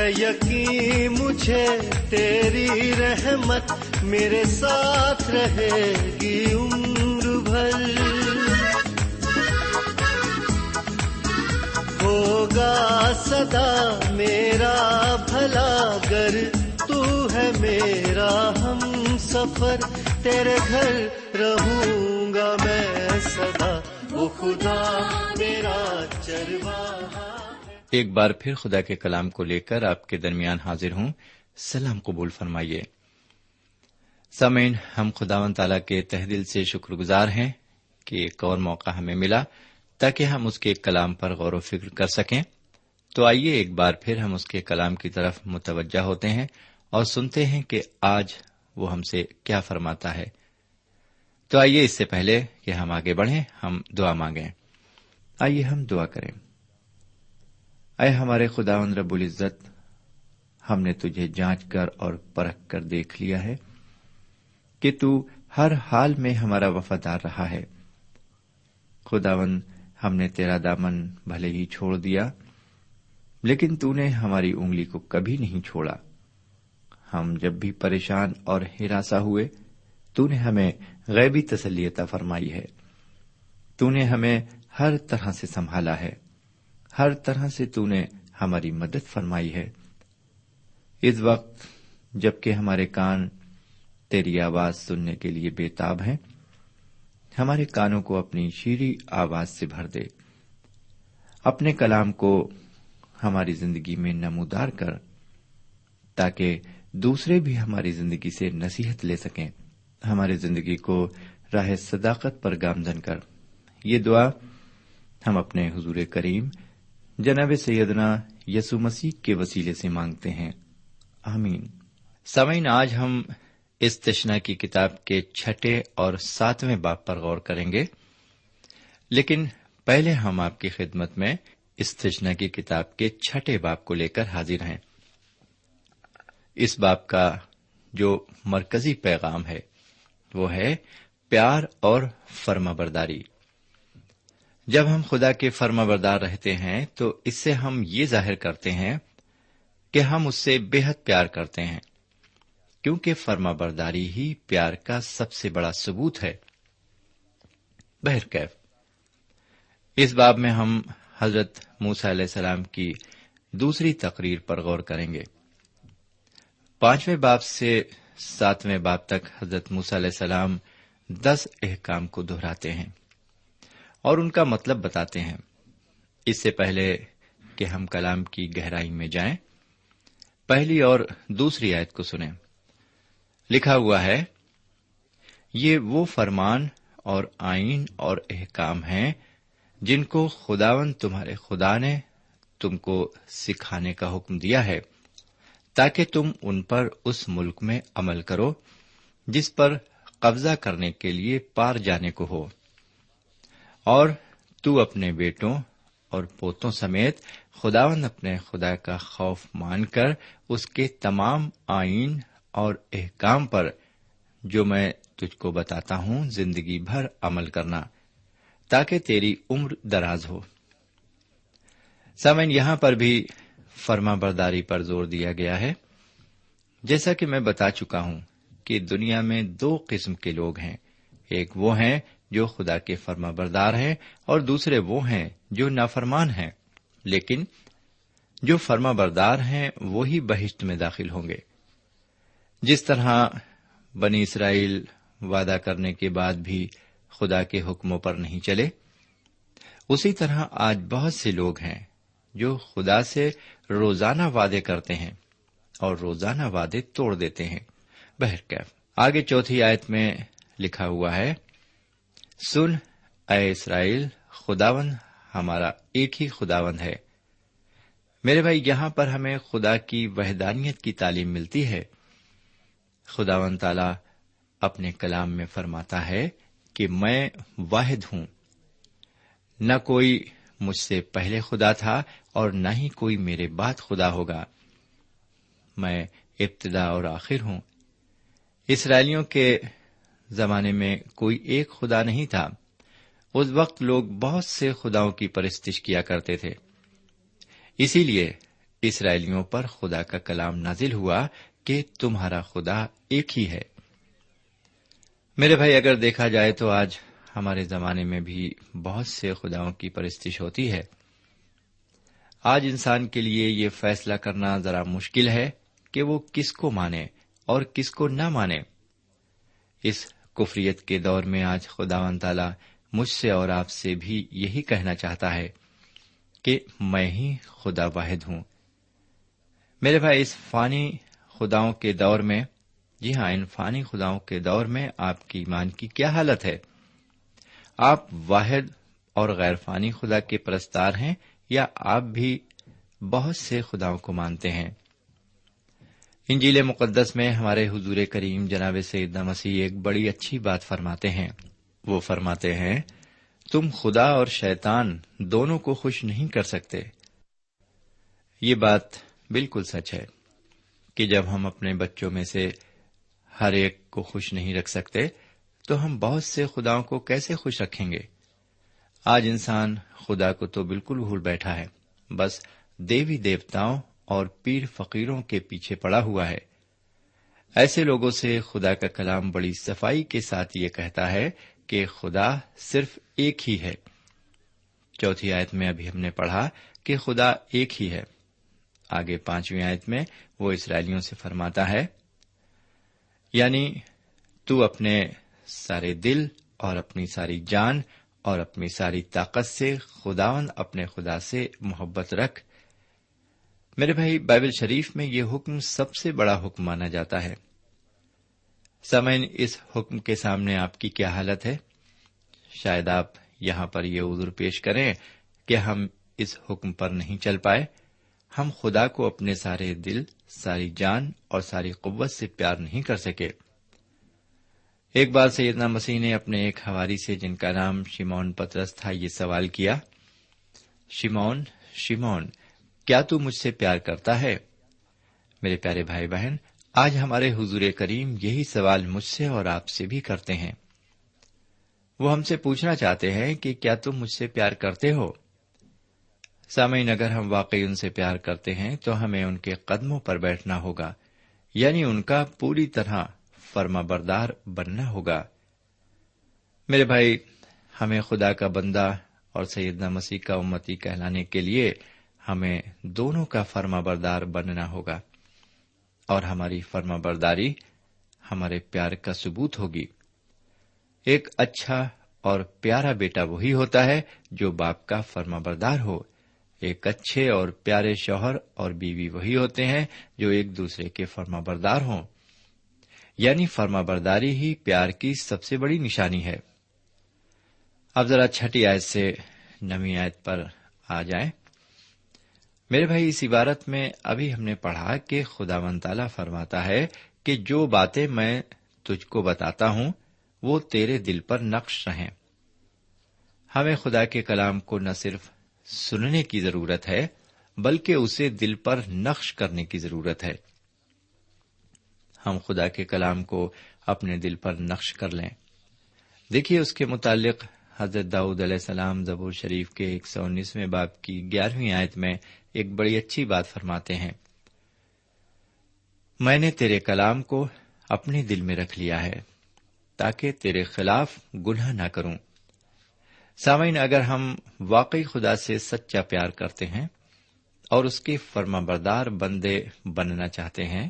ہے یقین مجھے تیری رحمت میرے ساتھ رہے گی عمر بھر۔ ہوگا سدا میرا بھلا گر تو ہے میرا ہم سفر۔ تیرے گھر رہوں گا میں سدا وہ خدا میرا چرواہا ایک بار پھر خدا کے کلام کو لے کر آپ کے درمیان حاضر ہوں۔ سلام قبول فرمائیے۔ سامعین، ہم خدا و تعالی کے تہ دل سے شکر گزار ہیں کہ ایک اور موقع ہمیں ملا تاکہ ہم اس کے کلام پر غور و فکر کر سکیں۔ تو آئیے ایک بار پھر ہم اس کے کلام کی طرف متوجہ ہوتے ہیں اور سنتے ہیں کہ آج وہ ہم سے کیا فرماتا ہے۔ تو آئیے اس سے پہلے کہ ہم آگے بڑھیں، ہم دعا مانگیں۔ آئیے ہم دعا کریں۔ اے ہمارے خدا رب العزت، ہم نے تجھے جانچ کر اور پرکھ کر دیکھ لیا ہے کہ تو ہر حال میں ہمارا وفادار رہا ہے۔ خداون ہم نے تیرا دامن بھلے ہی چھوڑ دیا، لیکن تو نے ہماری انگلی کو کبھی نہیں چھوڑا۔ ہم جب بھی پریشان اور ہراساں ہوئے، تو نے ہمیں غیبی تسلیتا فرمائی ہے۔ تو نے ہمیں ہر طرح سے سنبھالا ہے۔ ہر طرح سے تو نے ہماری مدد فرمائی ہے۔ اس وقت جبکہ ہمارے کان تیری آواز سننے کے لیے بےتاب ہیں، ہمارے کانوں کو اپنی شیریں آواز سے بھر دے۔ اپنے کلام کو ہماری زندگی میں نمودار کر، تاکہ دوسرے بھی ہماری زندگی سے نصیحت لے سکیں۔ ہماری زندگی کو راہ صداقت پر گامزن کر۔ یہ دعا ہم اپنے حضور کریم جناب سیدنا یسو مسیح کے وسیلے سے مانگتے ہیں۔ آمین۔ سمعین آج ہم اس تشنا کی کتاب کے چھٹے اور ساتویں باپ پر غور کریں گے۔ لیکن پہلے ہم آپ کی خدمت میں اس تشنا کی کتاب کے چھٹے باپ کو لے کر حاضر ہیں۔ اس باپ کا جو مرکزی پیغام ہے وہ ہے پیار اور فرما برداری جب ہم خدا کے فرما بردار رہتے ہیں، تو اس سے ہم یہ ظاہر کرتے ہیں کہ ہم اس سے بے حد پیار کرتے ہیں، کیونکہ فرما برداری ہی پیار کا سب سے بڑا ثبوت ہے۔ بہرکیف اس باب میں ہم حضرت موسا علیہ السلام کی دوسری تقریر پر غور کریں گے۔ پانچویں باپ سے ساتویں باپ تک حضرت موسا علیہ السلام دس احکام کو دہراتے ہیں۔ اور ان کا مطلب بتاتے ہیں۔ اس سے پہلے کہ ہم کلام کی گہرائی میں جائیں، پہلی اور دوسری آیت کو سنیں۔ لکھا ہوا ہے، یہ وہ فرمان اور آئین اور احکام ہیں جن کو خداون تمہارے خدا نے تم کو سکھانے کا حکم دیا ہے، تاکہ تم ان پر اس ملک میں عمل کرو جس پر قبضہ کرنے کے لیے پار جانے کو ہو۔ اور تو اپنے بیٹوں اور پوتوں سمیت خداون اپنے خدا کا خوف مان کر اس کے تمام آئین اور احکام پر جو میں تجھ کو بتاتا ہوں زندگی بھر عمل کرنا، تاکہ تیری عمر دراز ہو۔ سمن یہاں پر بھی فرما برداری پر زور دیا گیا ہے۔ جیسا کہ میں بتا چکا ہوں کہ دنیا میں دو قسم کے لوگ ہیں۔ ایک وہ ہیں جو خدا کے فرما بردار ہیں اور دوسرے وہ ہیں جو نافرمان ہیں، لیکن جو فرما بردار ہیں وہی بہشت میں داخل ہوں گے۔ جس طرح بنی اسرائیل وعدہ کرنے کے بعد بھی خدا کے حکموں پر نہیں چلے، اسی طرح آج بہت سے لوگ ہیں جو خدا سے روزانہ وعدے کرتے ہیں اور روزانہ وعدے توڑ دیتے ہیں۔ بہرکیف، آگے چوتھی آیت میں لکھا ہوا ہے سن اے اسرائیل، خداون ہمارا ایک ہی خداون ہے۔ میرے بھائی، یہاں پر ہمیں خدا کی وحدانیت کی تعلیم ملتی ہے۔ خدا و تعالی اپنے کلام میں فرماتا ہے کہ میں واحد ہوں۔ نہ کوئی مجھ سے پہلے خدا تھا اور نہ ہی کوئی میرے بعد خدا ہوگا۔ میں ابتدا اور آخر ہوں۔ اسرائیلیوں کے زمانے میں کوئی ایک خدا نہیں تھا۔ اس وقت لوگ بہت سے خداؤں کی پرستش کیا کرتے تھے۔ اسی لیے اسرائیلیوں پر خدا کا کلام نازل ہوا کہ تمہارا خدا ایک ہی ہے۔ میرے بھائی، اگر دیکھا جائے تو آج ہمارے زمانے میں بھی بہت سے خداؤں کی پرستش ہوتی ہے۔ آج انسان کے لیے یہ فیصلہ کرنا ذرا مشکل ہے کہ وہ کس کو مانے اور کس کو نہ مانے۔ اس کفریت کے دور میں آج خدا و تعالی مجھ سے اور آپ سے بھی یہی کہنا چاہتا ہے کہ میں ہی خدا واحد ہوں۔ میرے بھائی، اس فانی خداؤں کے دور میں جی ہاں ان فانی خداؤں کے دور میں آپ کی ایمان کی کیا حالت ہے؟ آپ واحد اور غیر فانی خدا کے پرستار ہیں یا آپ بھی بہت سے خداؤں کو مانتے ہیں؟ انجیل مقدس میں ہمارے حضور کریم جناب سعید مسیح ایک بڑی اچھی بات فرماتے ہیں۔ وہ فرماتے ہیں، تم خدا اور شیطان دونوں کو خوش نہیں کر سکتے۔ یہ بات بالکل سچ ہے کہ جب ہم اپنے بچوں میں سے ہر ایک کو خوش نہیں رکھ سکتے، تو ہم بہت سے خداؤں کو کیسے خوش رکھیں گے؟ آج انسان خدا کو تو بالکل بھول بیٹھا ہے، بس دیوی دیوتاؤں اور پیر فقیروں کے پیچھے پڑا ہوا ہے۔ ایسے لوگوں سے خدا کا کلام بڑی صفائی کے ساتھ یہ کہتا ہے کہ خدا صرف ایک ہی ہے۔ چوتھی آیت میں ابھی ہم نے پڑھا کہ خدا ایک ہی ہے۔ آگے پانچویں آیت میں وہ اسرائیلیوں سے فرماتا ہے یعنی تو اپنے سارے دل اور اپنی ساری جان اور اپنی ساری طاقت سے خداون اپنے خدا سے محبت رکھ میرے بھائی، بائبل شریف میں یہ حکم سب سے بڑا حکم مانا جاتا ہے۔ سمین اس حکم کے سامنے آپ کی کیا حالت ہے؟ شاید آپ یہاں پر یہ عذر پیش کریں کہ ہم اس حکم پر نہیں چل پائے۔ ہم خدا کو اپنے سارے دل، ساری جان اور ساری قوت سے پیار نہیں کر سکے۔ ایک بار سیدنا مسیح نے اپنے ایک ہواری سے، جن کا نام شیمون پترس تھا، یہ سوال کیا۔ شیمون شیمون کیا تو مجھ سے پیار کرتا ہے؟ میرے پیارے بھائی بہن، آج ہمارے حضور کریم یہی سوال مجھ سے اور آپ سے بھی کرتے ہیں۔ وہ ہم سے پوچھنا چاہتے ہیں کہ کیا تم مجھ سے پیار کرتے ہو؟ سامعین، اگر ہم واقعی ان سے پیار کرتے ہیں تو ہمیں ان کے قدموں پر بیٹھنا ہوگا یعنی ان کا پوری طرح فرما بردار بننا ہوگا۔ میرے بھائی، ہمیں خدا کا بندہ اور سیدنا مسیح کا امتی کہلانے کے لیے ہمیں دونوں کا فرما بردار بننا ہوگا اور ہماری فرما برداری ہمارے پیار کا ثبوت ہوگی۔ ایک اچھا اور پیارا بیٹا وہی ہوتا ہے جو باپ کا فرما بردار ہو۔ ایک اچھے اور پیارے شوہر اور بیوی وہی ہوتے ہیں جو ایک دوسرے کے فرما بردار ہوں۔ یعنی فرما برداری ہی پیار کی سب سے بڑی نشانی ہے۔ اب ذرا چھٹی آیت سے نمی آیت پر آ جائیں۔ میرے بھائی اس عبارت میں ابھی ہم نے پڑھا کہ خدا و تعالی فرماتا ہے کہ جو باتیں میں تجھ کو بتاتا ہوں، وہ تیرے دل پر نقش رہیں۔ ہمیں خدا کے کلام کو نہ صرف سننے کی ضرورت ہے، بلکہ اسے دل پر نقش کرنے کی ضرورت ہے۔ ہم خدا کے کلام کو اپنے دل پر نقش کر لیں۔ دیکھیے اس کے متعلق حضرت داؤد علیہ السلام زبور شریف کے ایک سو انیسویں باپ کی گیارہویں آیت میں ایک بڑی اچھی بات فرماتے ہیں۔ میں نے تیرے کلام کو اپنے دل میں رکھ لیا ہے تاکہ تیرے خلاف گناہ نہ کروں۔ سامعین، اگر ہم واقعی خدا سے سچا پیار کرتے ہیں اور اس کے فرما بردار بندے بننا چاہتے ہیں،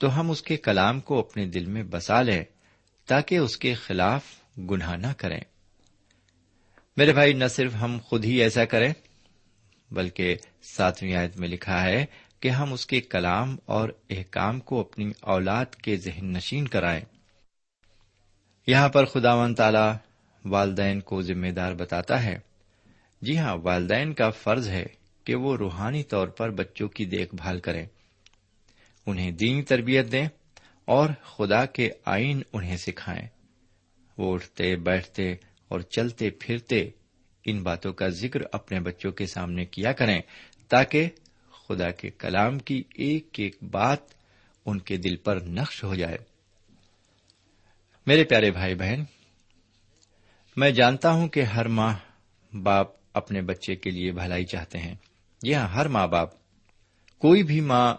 تو ہم اس کے کلام کو اپنے دل میں بسا لیں تاکہ اس کے خلاف گناہ نہ کریں۔ میرے بھائی، نہ صرف ہم خود ہی ایسا کریں، بلکہ ساتویں آیت میں لکھا ہے کہ ہم اس کے کلام اور احکام کو اپنی اولاد کے ذہن نشین کرائیں۔ یہاں پر خدا و تعالی والدین کو ذمہ دار بتاتا ہے۔ جی ہاں والدین کا فرض ہے کہ وہ روحانی طور پر بچوں کی دیکھ بھال کریں۔ انہیں دینی تربیت دیں اور خدا کے آئین انہیں سکھائیں۔ وہ اٹھتے، بیٹھتے اور چلتے پھرتے ان باتوں کا ذکر اپنے بچوں کے سامنے کیا کریں تاکہ خدا کے کلام کی ایک ایک بات ان کے دل پر نقش ہو جائے۔ میرے پیارے بھائی بہن، میں جانتا ہوں کہ ہر ماں باپ اپنے بچے کے لیے بھلائی چاہتے ہیں۔ یہ ہر ماں باپ، کوئی بھی ماں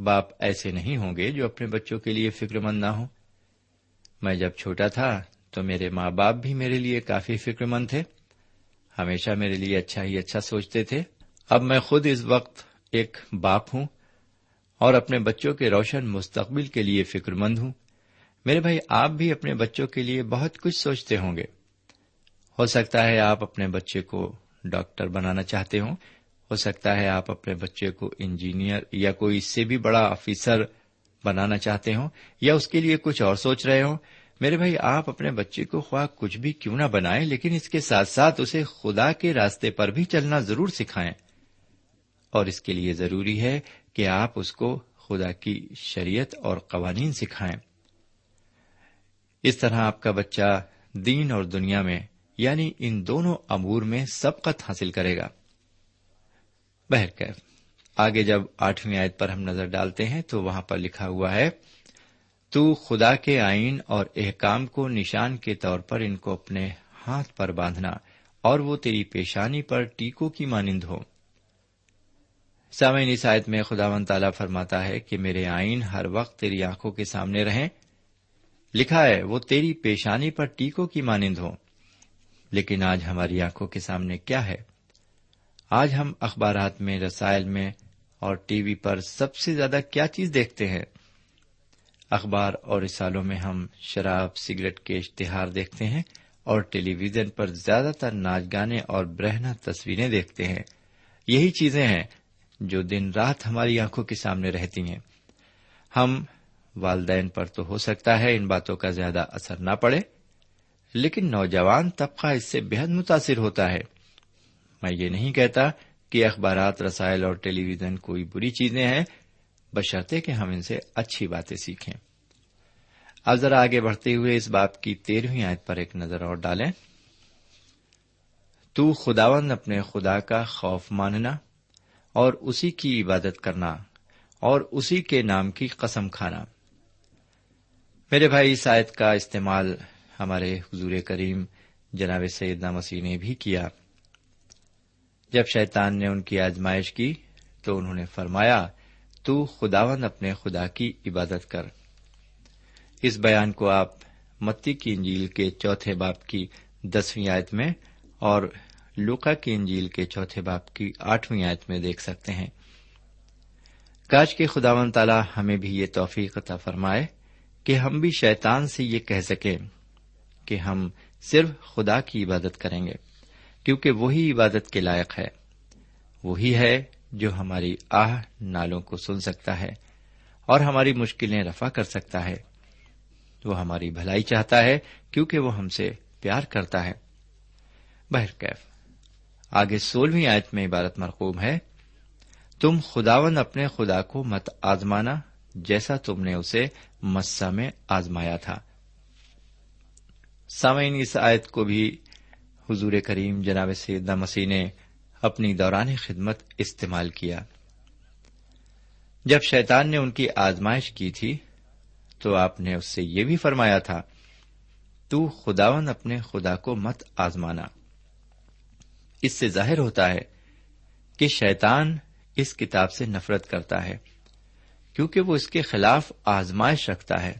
باپ ایسے نہیں ہوں گے جو اپنے بچوں کے لیے فکر مند نہ ہوں۔ میں جب چھوٹا تھا تو میرے ماں باپ بھی میرے لیے کافی فکر مند تھے۔ ہمیشہ میرے لیے اچھا ہی اچھا سوچتے تھے۔ اب میں خود اس وقت ایک باپ ہوں اور اپنے بچوں کے روشن مستقبل کے لیے فکر مند ہوں۔ میرے بھائی، آپ بھی اپنے بچوں کے لیے بہت کچھ سوچتے ہوں گے۔ ہو سکتا ہے آپ اپنے بچے کو ڈاکٹر بنانا چاہتے ہوں۔ ہو سکتا ہے آپ اپنے بچے کو انجینئر یا کوئی اس سے بھی بڑا آفیسر بنانا چاہتے ہوں یا اس کے لیے کچھ اور سوچ رہے ہوں۔ میرے بھائی، آپ اپنے بچے کو خواہ کچھ بھی کیوں نہ بنائیں، لیکن اس کے ساتھ ساتھ اسے خدا کے راستے پر بھی چلنا ضرور سکھائیں۔ اور اس کے لیے ضروری ہے کہ آپ اس کو خدا کی شریعت اور قوانین سکھائیں۔ اس طرح آپ کا بچہ دین اور دنیا میں یعنی ان دونوں امور میں سبقت حاصل کرے گا۔ بہرکیف، آگے جب آٹھویں آیت پر ہم نظر ڈالتے ہیں تو وہاں پر لکھا ہوا ہے تو خدا کے آئین اور احکام کو نشان کے طور پر ان کو اپنے ہاتھ پر باندھنا اور وہ تیری پیشانی پر ٹیکوں کی مانند ہو سامعین، اس آیت میں خدا و تعالیٰ فرماتا ہے کہ میرے آئین ہر وقت تیری آنکھوں کے سامنے رہیں۔ لکھا ہے، وہ تیری پیشانی پر ٹیکوں کی مانند ہو لیکن آج ہماری آنکھوں کے سامنے کیا ہے؟ آج ہم اخبارات میں، رسائل میں اور ٹی وی پر سب سے زیادہ کیا چیز دیکھتے ہیں؟ اخبار اور رسالوں میں ہم شراب، سگریٹ کے اشتہار دیکھتے ہیں اور ٹیلی ویژن پر زیادہ تر ناچ گانے اور برہنا تصویریں دیکھتے ہیں۔ یہی چیزیں ہیں جو دن رات ہماری آنکھوں کے سامنے رہتی ہیں۔ ہم والدین پر تو ہو سکتا ہے ان باتوں کا زیادہ اثر نہ پڑے، لیکن نوجوان طبقہ اس سے بےحد متاثر ہوتا ہے۔ میں یہ نہیں کہتا کہ اخبارات، رسائل اور ٹیلی ویژن کوئی بری چیزیں ہیں بشرطے کہ ہم ان سے اچھی باتیں سیکھیں۔ اب ذرا آگے بڑھتے ہوئے اس باپ کی تیرہویں آیت پر ایک نظر اور ڈالیں۔ تو خداون اپنے خدا کا خوف ماننا اور اسی کی عبادت کرنا اور اسی کے نام کی قسم کھانا۔ میرے بھائی، اس آیت کا استعمال ہمارے حضور کریم جناب سیدنا مسیح نے بھی کیا۔ جب شیطان نے ان کی آزمائش کی تو انہوں نے فرمایا تو خداون اپنے خدا کی عبادت کر۔ اس بیان کو آپ متی کی انجیل کے چوتھے باپ کی دسویں آیت میں اور لوکا کی انجیل کے چوتھے باپ کی آٹھویں آیت میں دیکھ سکتے ہیں۔ کاش کے خداون تعالی ہمیں بھی یہ توفیق عطا فرمائے کہ ہم بھی شیطان سے یہ کہہ سکیں کہ ہم صرف خدا کی عبادت کریں گے، کیونکہ وہی عبادت کے لائق ہے۔ وہی ہے جو ہماری آہ نالوں کو سن سکتا ہے اور ہماری مشکلیں رفا کر سکتا ہے۔ وہ ہماری بھلائی چاہتا ہے کیونکہ وہ ہم سے پیار کرتا ہے۔ بہرکیف آگے سولہویں آیت میں عبارت مرقوم ہے، تم خداون اپنے خدا کو مت آزمانا جیسا تم نے اسے مسا میں آزمایا تھا۔ سامعین، اس آیت کو بھی حضور کریم جناب سیدہ مسیح نے اپنی دوران خدمت استعمال کیا۔ جب شیطان نے ان کی آزمائش کی تھی، تو آپ نے اس سے یہ بھی فرمایا تھا، تو خداون اپنے خدا کو مت آزمانا۔ اس سے ظاہر ہوتا ہے کہ شیطان اس کتاب سے نفرت کرتا ہے، کیونکہ وہ اس کے خلاف آزمائش رکھتا ہے۔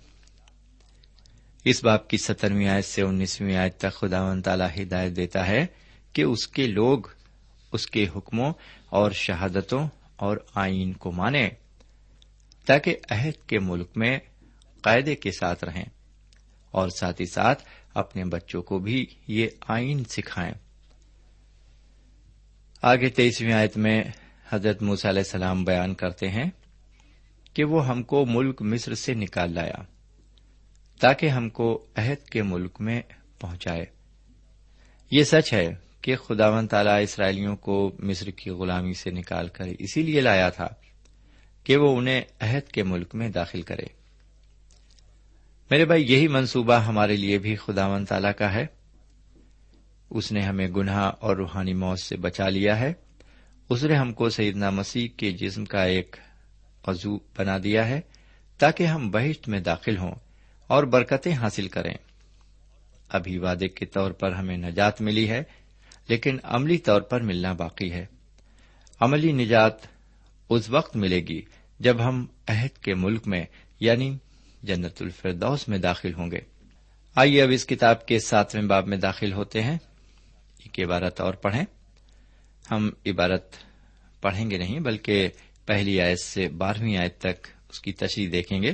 اس باپ کی سترویں آیت سے انیسویں آیت تک خدا و تعالی ہدایت دیتا ہے کہ اس کے لوگ اس کے حکموں اور شہادتوں اور آئین کو مانیں، تاکہ عہد کے ملک میں قاعدے کے ساتھ رہیں اور ساتھ ہی ساتھ اپنے بچوں کو بھی یہ آئین سکھائیں۔ آگے تیسویں آیت میں حضرت موس علیہ السلام بیان کرتے ہیں کہ وہ ہم کو ملک مصر سے نکال لایا، تاکہ ہم کو عہد کے ملک میں پہنچائے۔ یہ سچ ہے کہ خدا و تعالی اسرائیلیوں کو مصر کی غلامی سے نکال کر اسی لیے لایا تھا کہ وہ انہیں عہد کے ملک میں داخل کرے۔ میرے بھائی، یہی منصوبہ ہمارے لیے بھی خدا و تعالی کا ہے۔ اس نے ہمیں گناہ اور روحانی موت سے بچا لیا ہے۔ اس نے ہم کو سیدنا مسیح کے جسم کا ایک عزو بنا دیا ہے تاکہ ہم بہشت میں داخل ہوں اور برکتیں حاصل کریں۔ ابھی وعدے کے طور پر ہمیں نجات ملی ہے۔ لیکن عملی طور پر ملنا باقی ہے۔ عملی نجات اس وقت ملے گی جب ہم عہد کے ملک میں یعنی جنت الفردوس میں داخل ہوں گے۔ آئیے اب اس کتاب کے ساتویں باب میں داخل ہوتے ہیں۔ ایک عبارت اور پڑھیں۔ ہم عبارت پڑھیں گے نہیں بلکہ پہلی آیت سے بارہویں آیت تک اس کی تشریح دیکھیں گے۔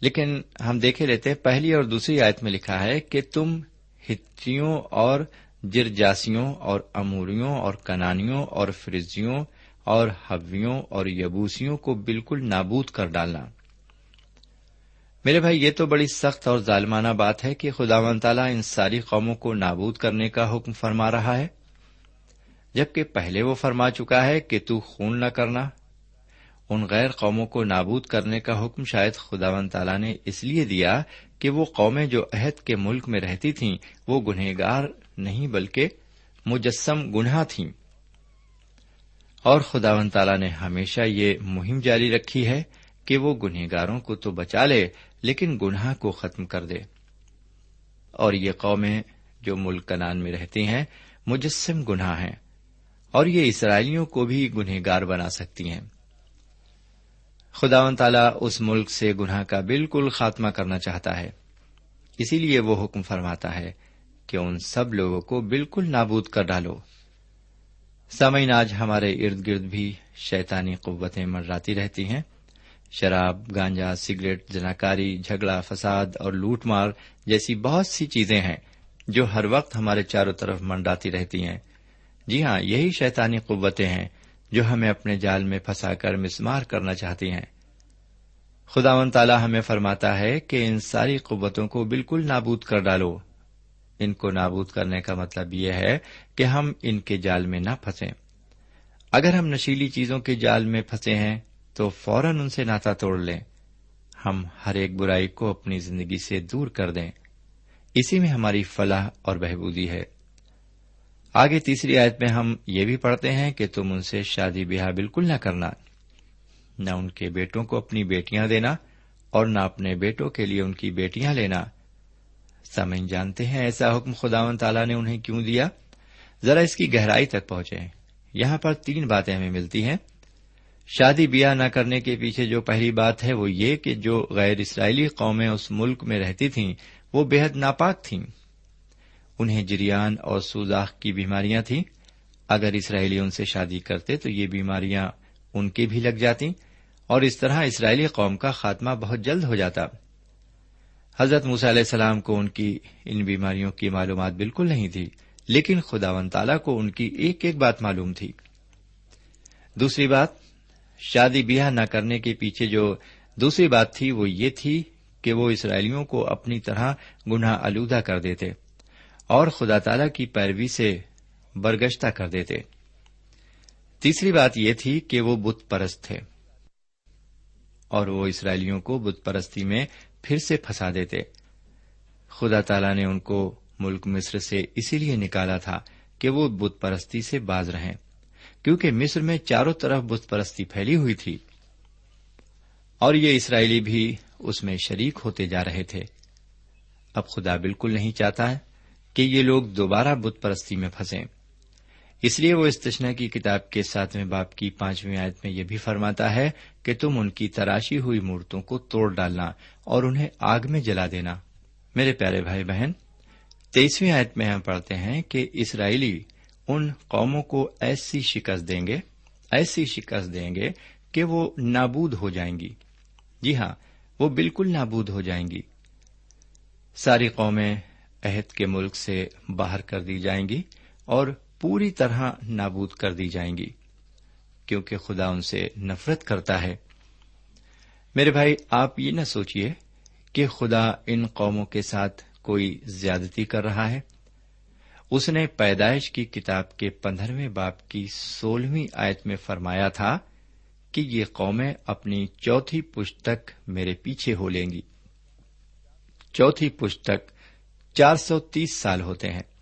لیکن ہم دیکھے لیتے پہلی اور دوسری آیت میں لکھا ہے کہ تم ہتھیوں اور جرجاسیوں اور اموریوں اور کنانیوں اور فرزیوں اور حویوں اور یبوسیوں کو بالکل نابود کر ڈالنا۔ میرے بھائی، یہ تو بڑی سخت اور ظالمانہ بات ہے کہ خدا و تعالیٰ ان ساری قوموں کو نابود کرنے کا حکم فرما رہا ہے، جبکہ پہلے وہ فرما چکا ہے کہ تو خون نہ کرنا۔ ان غیر قوموں کو نابود کرنے کا حکم شاید خدا و تعالیٰ نے اس لیے دیا کہ وہ قومیں جو عہد کے ملک میں رہتی تھیں، وہ گنہگار نہیں بلکہ مجسم گناہ تھیں۔ اور خدا تعالیٰ نے ہمیشہ یہ مہم جاری رکھی ہے کہ وہ گنہگاروں کو تو بچا لے، لیکن گناہ کو ختم کر دے۔ اور یہ قومیں جو ملک کنان میں رہتی ہیں، مجسم گناہ ہیں۔ اور یہ اسرائیلیوں کو بھی گنہگار بنا سکتی ہیں۔ خدا و تعالیٰ اس ملک سے گناہ کا بالکل خاتمہ کرنا چاہتا ہے۔ اسی لیے وہ حکم فرماتا ہے کہ ان سب لوگوں کو بالکل نابود کر ڈالو۔ سمعین آج ہمارے ارد گرد بھی شیطانی قوتیں مرراتی رہتی ہیں۔ شراب، گانجا، سگریٹ، جناکاری، جھگڑا، فساد اور لوٹ مار جیسی بہت سی چیزیں ہیں جو ہر وقت ہمارے چاروں طرف منڈاتی رہتی ہیں۔ جی ہاں یہی شیطانی قوتیں ہیں جو ہمیں اپنے جال میں پھنسا کر مسمار کرنا چاہتی ہیں۔ خدا و تعالیٰ ہمیں فرماتا ہے کہ ان ساری قوتوں کو بالکل نابود کر ڈالو۔ ان کو نابود کرنے کا مطلب یہ ہے کہ ہم ان کے جال میں نہ پھنسیں۔ اگر ہم نشیلی چیزوں کے جال میں پھنسے ہیں، تو فوراً ان سے ناتا توڑ لیں۔ ہم ہر ایک برائی کو اپنی زندگی سے دور کر دیں۔ اسی میں ہماری فلاح اور بہبودی ہے۔ آگے تیسری آیت میں ہم یہ بھی پڑھتے ہیں کہ تم ان سے شادی بیاہ بالکل نہ کرنا۔ نہ ان کے بیٹوں کو اپنی بیٹیاں دینا اور نہ اپنے بیٹوں کے لیے ان کی بیٹیاں لینا۔ سمن جانتے ہیں، ایسا حکم خدا و تعالیٰ نے انہیں کیوں دیا؟ ذرا اس کی گہرائی تک پہنچے۔ یہاں پر تین باتیں ہمیں ملتی ہیں۔ شادی بیاہ نہ کرنے کے پیچھے جو پہلی بات ہے وہ یہ کہ جو غیر اسرائیلی قومیں اس ملک میں رہتی تھیں، وہ بے حد ناپاک تھیں۔ انہیں جریان اور سوزاخ کی بیماریاں تھیں۔ اگر اسرائیلی ان سے شادی کرتے تو یہ بیماریاں ان کی بھی لگ جاتی۔ اور اس طرح اسرائیلی قوم کا خاتمہ بہت جلد ہو جاتا۔ حضرت موسیٰ علیہ السلام کو ان کی ان بیماریوں کی معلومات بالکل نہیں تھی، لیکن خدا و تعالیٰ کو ان کی ایک ایک بات معلوم تھی۔ دوسری بات، شادی بیاہ نہ کرنے کے پیچھے جو دوسری بات تھی وہ یہ تھی کہ وہ اسرائیلیوں کو اپنی طرح گناہ آلودہ کر دیتے اور خدا تعالی کی پیروی سے برگشتہ کر دیتے۔ تیسری بات یہ تھی کہ وہ بت پرست تھے اور وہ اسرائیلیوں کو بت پرستی میں پھر سے پھنسا دیتے۔ خدا تعالی نے ان کو ملک مصر سے اسی لیے نکالا تھا کہ وہ بت پرستی سے باز رہیں، کیونکہ مصر میں چاروں طرف بت پرستی پھیلی ہوئی تھی۔ اور یہ اسرائیلی بھی اس میں شریک ہوتے جا رہے تھے۔ اب خدا بالکل نہیں چاہتا ہے کہ یہ لوگ دوبارہ بت پرستی میں پھنسے اس لیے وہ استشنا کی کتاب کے ساتویں باپ کی پانچویں آیت میں یہ بھی فرماتا ہے کہ تم ان کی تراشی ہوئی مورتوں کو توڑ ڈالنا اور انہیں آگ میں جلا دینا۔ میرے پیارے بھائی بہن، تیسویں آیت میں ہم پڑھتے ہیں کہ اسرائیلی ان قوموں کو ایسی شکست دیں گے، ایسی شکست دیں گے کہ وہ نابود ہو جائیں گی۔ جی ہاں وہ بالکل نابود ہو جائیں گی۔ ساری قومیں عہد کے ملک سے باہر کر دی جائیں گی اور پوری طرح نابود کر دی جائیں گی، کیونکہ خدا ان سے نفرت کرتا ہے۔ میرے بھائی، آپ یہ نہ سوچیے کہ خدا ان قوموں کے ساتھ کوئی زیادتی کر رہا ہے۔ اس نے پیدائش کی کتاب کے پندرہویں باپ کی سولہویں آیت میں فرمایا تھا کہ یہ قومیں اپنی چوتھی پشت تک میرے پیچھے ہو لیں گی۔ چوتھی پشت تک چار سو تیس سال ہوتے ہیں۔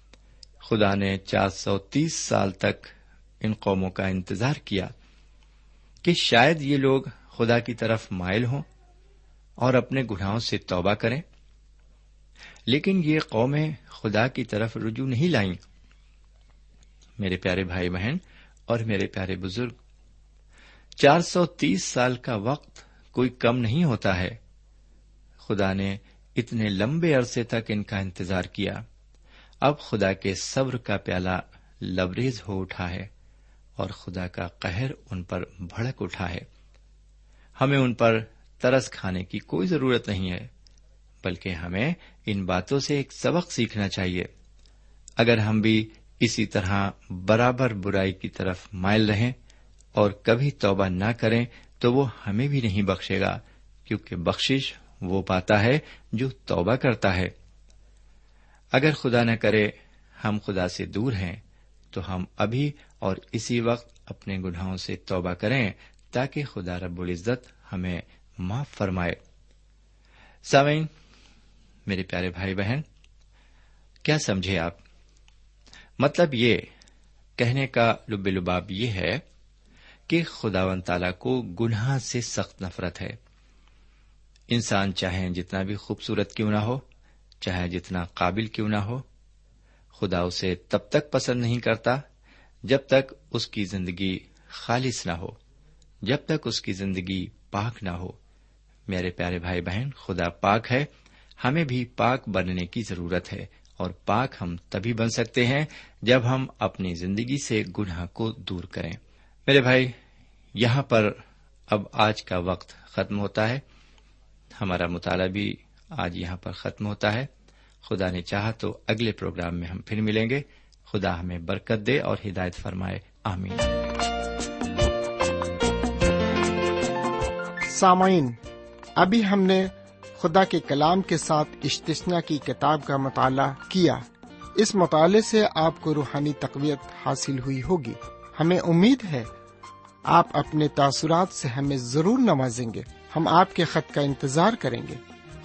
خدا نے چار سو تیس سال تک ان قوموں کا انتظار کیا کہ شاید یہ لوگ خدا کی طرف مائل ہوں اور اپنے گناہوں سے توبہ کریں۔ لیکن یہ قومیں خدا کی طرف رجوع نہیں لائیں۔ میرے پیارے بھائی بہن اور میرے پیارے بزرگ، چار سو تیس سال کا وقت کوئی کم نہیں ہوتا ہے۔ خدا نے اتنے لمبے عرصے تک ان کا انتظار کیا۔ اب خدا کے صبر کا پیالہ لبریز ہو اٹھا ہے اور خدا کا قہر ان پر بھڑک اٹھا ہے۔ ہمیں ان پر ترس کھانے کی کوئی ضرورت نہیں ہے، بلکہ ہمیں ان باتوں سے ایک سبق سیکھنا چاہیے۔ اگر ہم بھی اسی طرح برابر برائی کی طرف مائل رہیں اور کبھی توبہ نہ کریں، تو وہ ہمیں بھی نہیں بخشے گا، کیونکہ بخشش وہ پاتا ہے جو توبہ کرتا ہے۔ اگر خدا نہ کرے ہم خدا سے دور ہیں، تو ہم ابھی اور اسی وقت اپنے گناہوں سے توبہ کریں تاکہ خدا رب العزت ہمیں معاف فرمائے۔ سامعین، میرے پیارے بھائی بہن، کیا سمجھے آپ؟ مطلب یہ کہنے کا لب لباب یہ ہے کہ خدا و تعالی کو گناہ سے سخت نفرت ہے۔ انسان چاہے جتنا بھی خوبصورت کیوں نہ ہو چاہے جتنا قابل کیوں نہ ہو۔ خدا اسے تب تک پسند نہیں کرتا جب تک اس کی زندگی خالص نہ ہو۔ جب تک اس کی زندگی پاک نہ ہو۔ میرے پیارے بھائی بہن، خدا پاک ہے۔ ہمیں بھی پاک بننے کی ضرورت ہے اور پاک ہم تبھی بن سکتے ہیں جب ہم اپنی زندگی سے گناہ کو دور کریں۔ میرے بھائی، یہاں پر اب آج کا وقت ختم ہوتا ہے۔ ہمارا مطالعہ بھی آج یہاں پر ختم ہوتا ہے۔ خدا نے چاہا تو اگلے پروگرام میں ہم پھر ملیں گے۔ خدا ہمیں برکت دے اور ہدایت فرمائے۔ آمین۔ سامعین، ابھی ہم نے خدا کے کلام کے ساتھ اشتسنا کی کتاب کا مطالعہ کیا۔ اس مطالعے سے آپ کو روحانی تقویت حاصل ہوئی ہوگی۔ ہمیں امید ہے آپ اپنے تاثرات سے ہمیں ضرور نوازیں گے۔ ہم آپ کے خط کا انتظار کریں گے۔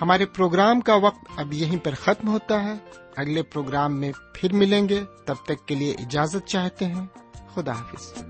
ہمارے پروگرام کا وقت اب یہیں پر ختم ہوتا ہے۔ اگلے پروگرام میں پھر ملیں گے۔ تب تک کے لیے اجازت چاہتے ہیں۔ خدا حافظ۔